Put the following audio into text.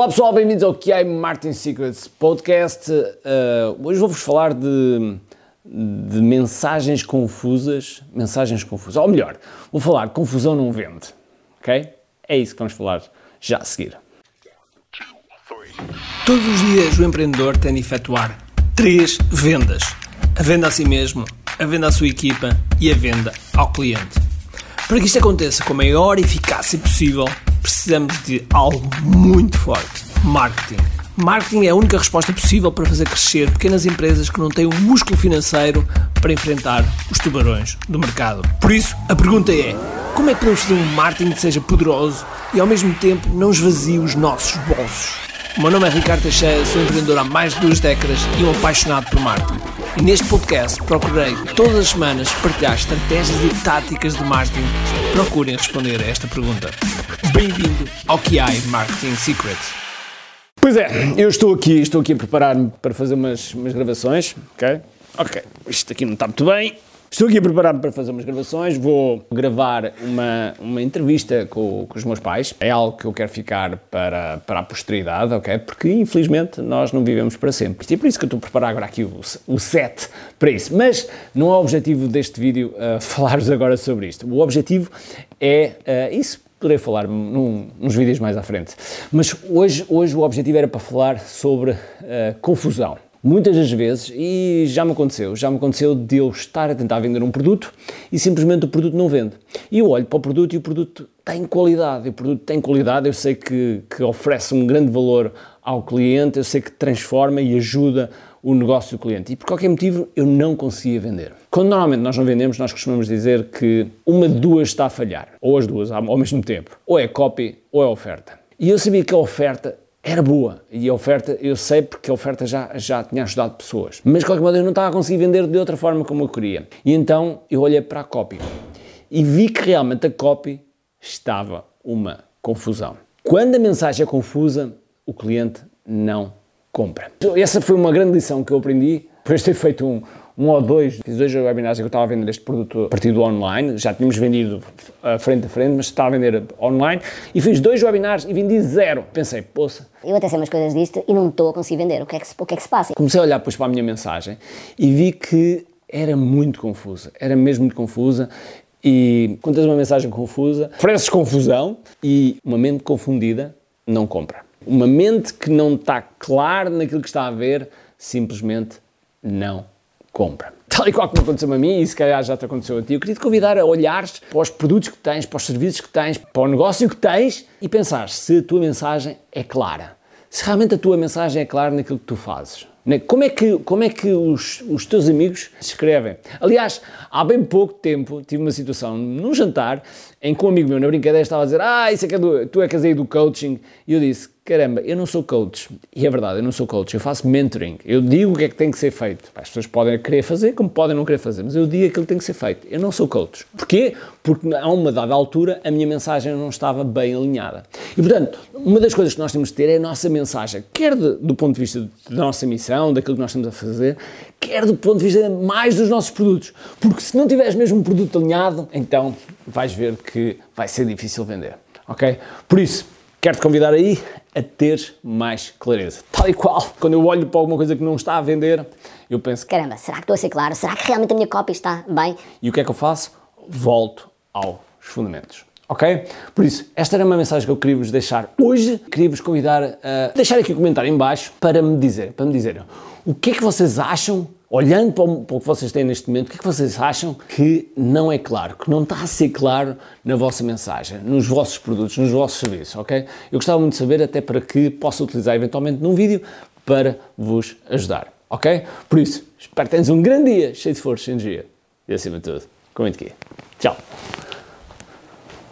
Olá pessoal, bem-vindos ao QI Martin Secrets Podcast. Uh, hoje vou-vos falar de, de mensagens confusas. Mensagens confusas. Ou melhor, vou falar confusão não vende. Ok? É isso que vamos falar já a seguir. Todos os dias o empreendedor tem de efetuar três vendas: a venda a si mesmo, a venda à sua equipa e a venda ao cliente. Para que isto aconteça com a maior eficácia possível, precisamos de algo muito forte: marketing. Marketing é a única resposta possível para fazer crescer pequenas empresas que não têm o músculo financeiro para enfrentar os tubarões do mercado. Por isso, a pergunta é: como é que podemos fazer um marketing que seja poderoso e ao mesmo tempo não esvazie os nossos bolsos? O meu nome é Ricardo Teixeira, sou empreendedor há mais de duas décadas e um apaixonado por marketing. E neste podcast procurei todas as semanas partilhar estratégias e táticas de marketing que procurem responder a esta pergunta. Bem-vindo ao QI Marketing Secrets. Pois é, eu estou aqui, estou aqui a preparar-me para fazer umas, umas gravações, ok? Ok, isto aqui não está muito bem, Estou aqui a preparar-me para fazer umas gravações, vou gravar uma, uma entrevista com, com, os meus pais. É algo que eu quero ficar para, para a posteridade, ok? Porque infelizmente nós não vivemos para sempre. E é por isso que eu estou a preparar agora aqui o, o set para isso. Mas não é o objetivo deste vídeo uh, falar-vos agora sobre isto. O objetivo é uh, isso poderei falar num, nos vídeos mais à frente. Mas hoje, hoje o objetivo era para falar sobre uh, confusão. Muitas das vezes, e já me aconteceu, já me aconteceu de eu estar a tentar vender um produto e simplesmente o produto não vende. E eu olho para o produto e o produto tem qualidade, o produto tem qualidade, eu sei que, que oferece um grande valor ao cliente, eu sei que transforma e ajuda o negócio do cliente. E por qualquer motivo eu não conseguia vender. Quando normalmente nós não vendemos, nós costumamos dizer que uma de duas está a falhar, ou as duas ao mesmo tempo. Ou é copy ou é oferta. E eu sabia que a oferta era boa e a oferta, eu sei porque a oferta já, já tinha ajudado pessoas. Mas de qualquer modo eu não estava a conseguir vender de outra forma como eu queria. E então eu olhei para a copy e vi que realmente a copy estava uma confusão. Quando a mensagem é confusa, o cliente não compra. Essa foi uma grande lição que eu aprendi depois de ter feito um, um ou dois, fiz dois webinars que eu estava a vender este produto a partir do online, já tínhamos vendido a frente a frente, mas estava a vender online, e fiz dois webinars e vendi zero. Pensei, poça. Eu até sei umas coisas disto e não estou a conseguir vender, o que, é que se, o que é que se passa? Comecei a olhar depois para a minha mensagem e vi que era muito confusa, era mesmo muito confusa, e quando tens uma mensagem confusa, ofereces confusão e uma mente confundida não compra. Uma mente que não está clara naquilo que está a ver, simplesmente não compra. Tal e qual como aconteceu a mim, e se calhar já te aconteceu a ti, eu queria te convidar a olhares para os produtos que tens, para os serviços que tens, para o negócio que tens e pensar se a tua mensagem é clara. Se realmente a tua mensagem é clara naquilo que tu fazes. Como é que, como é que os, os teus amigos escrevem? Aliás, há bem pouco tempo tive uma situação num jantar em que um amigo meu, na brincadeira, estava a dizer: Ah, isso é que é do, tu é que és aí do coaching. E eu disse: caramba, eu não sou coach. E é verdade, eu não sou coach, eu faço mentoring. Eu digo o que é que tem que ser feito. As pessoas podem querer fazer, como podem não querer fazer, mas eu digo aquilo que tem que ser feito. Eu não sou coach. Porquê? Porque a uma dada altura a minha mensagem não estava bem alinhada. E portanto, uma das coisas que nós temos de ter é a nossa mensagem, quer de, do ponto de vista da nossa missão, daquilo que nós estamos a fazer, quer do ponto de vista mais dos nossos produtos. Porque se não tiveres mesmo um produto alinhado, então vais ver que vai ser difícil vender. Ok? Por isso, quero-te convidar aí a ter mais clareza. Tal e qual, quando eu olho para alguma coisa que não está a vender, eu penso: caramba, será que estou a ser claro? Será que realmente a minha cópia está bem? E o que é que eu faço? Volto aos fundamentos. Ok? Por isso, esta era uma mensagem que eu queria vos deixar hoje. Queria vos convidar a deixar aqui um comentário em baixo para me dizer, para me dizer o que é que vocês acham olhando para o, para o, que vocês têm neste momento, o que é que vocês acham que não é claro, que não está a ser claro na vossa mensagem, nos vossos produtos, nos vossos serviços, ok? Eu gostava muito de saber, até para que possa utilizar eventualmente num vídeo para vos ajudar, ok? Por isso, espero que tenhas um grande dia, cheio de força e energia e acima de tudo, comente aqui. Tchau!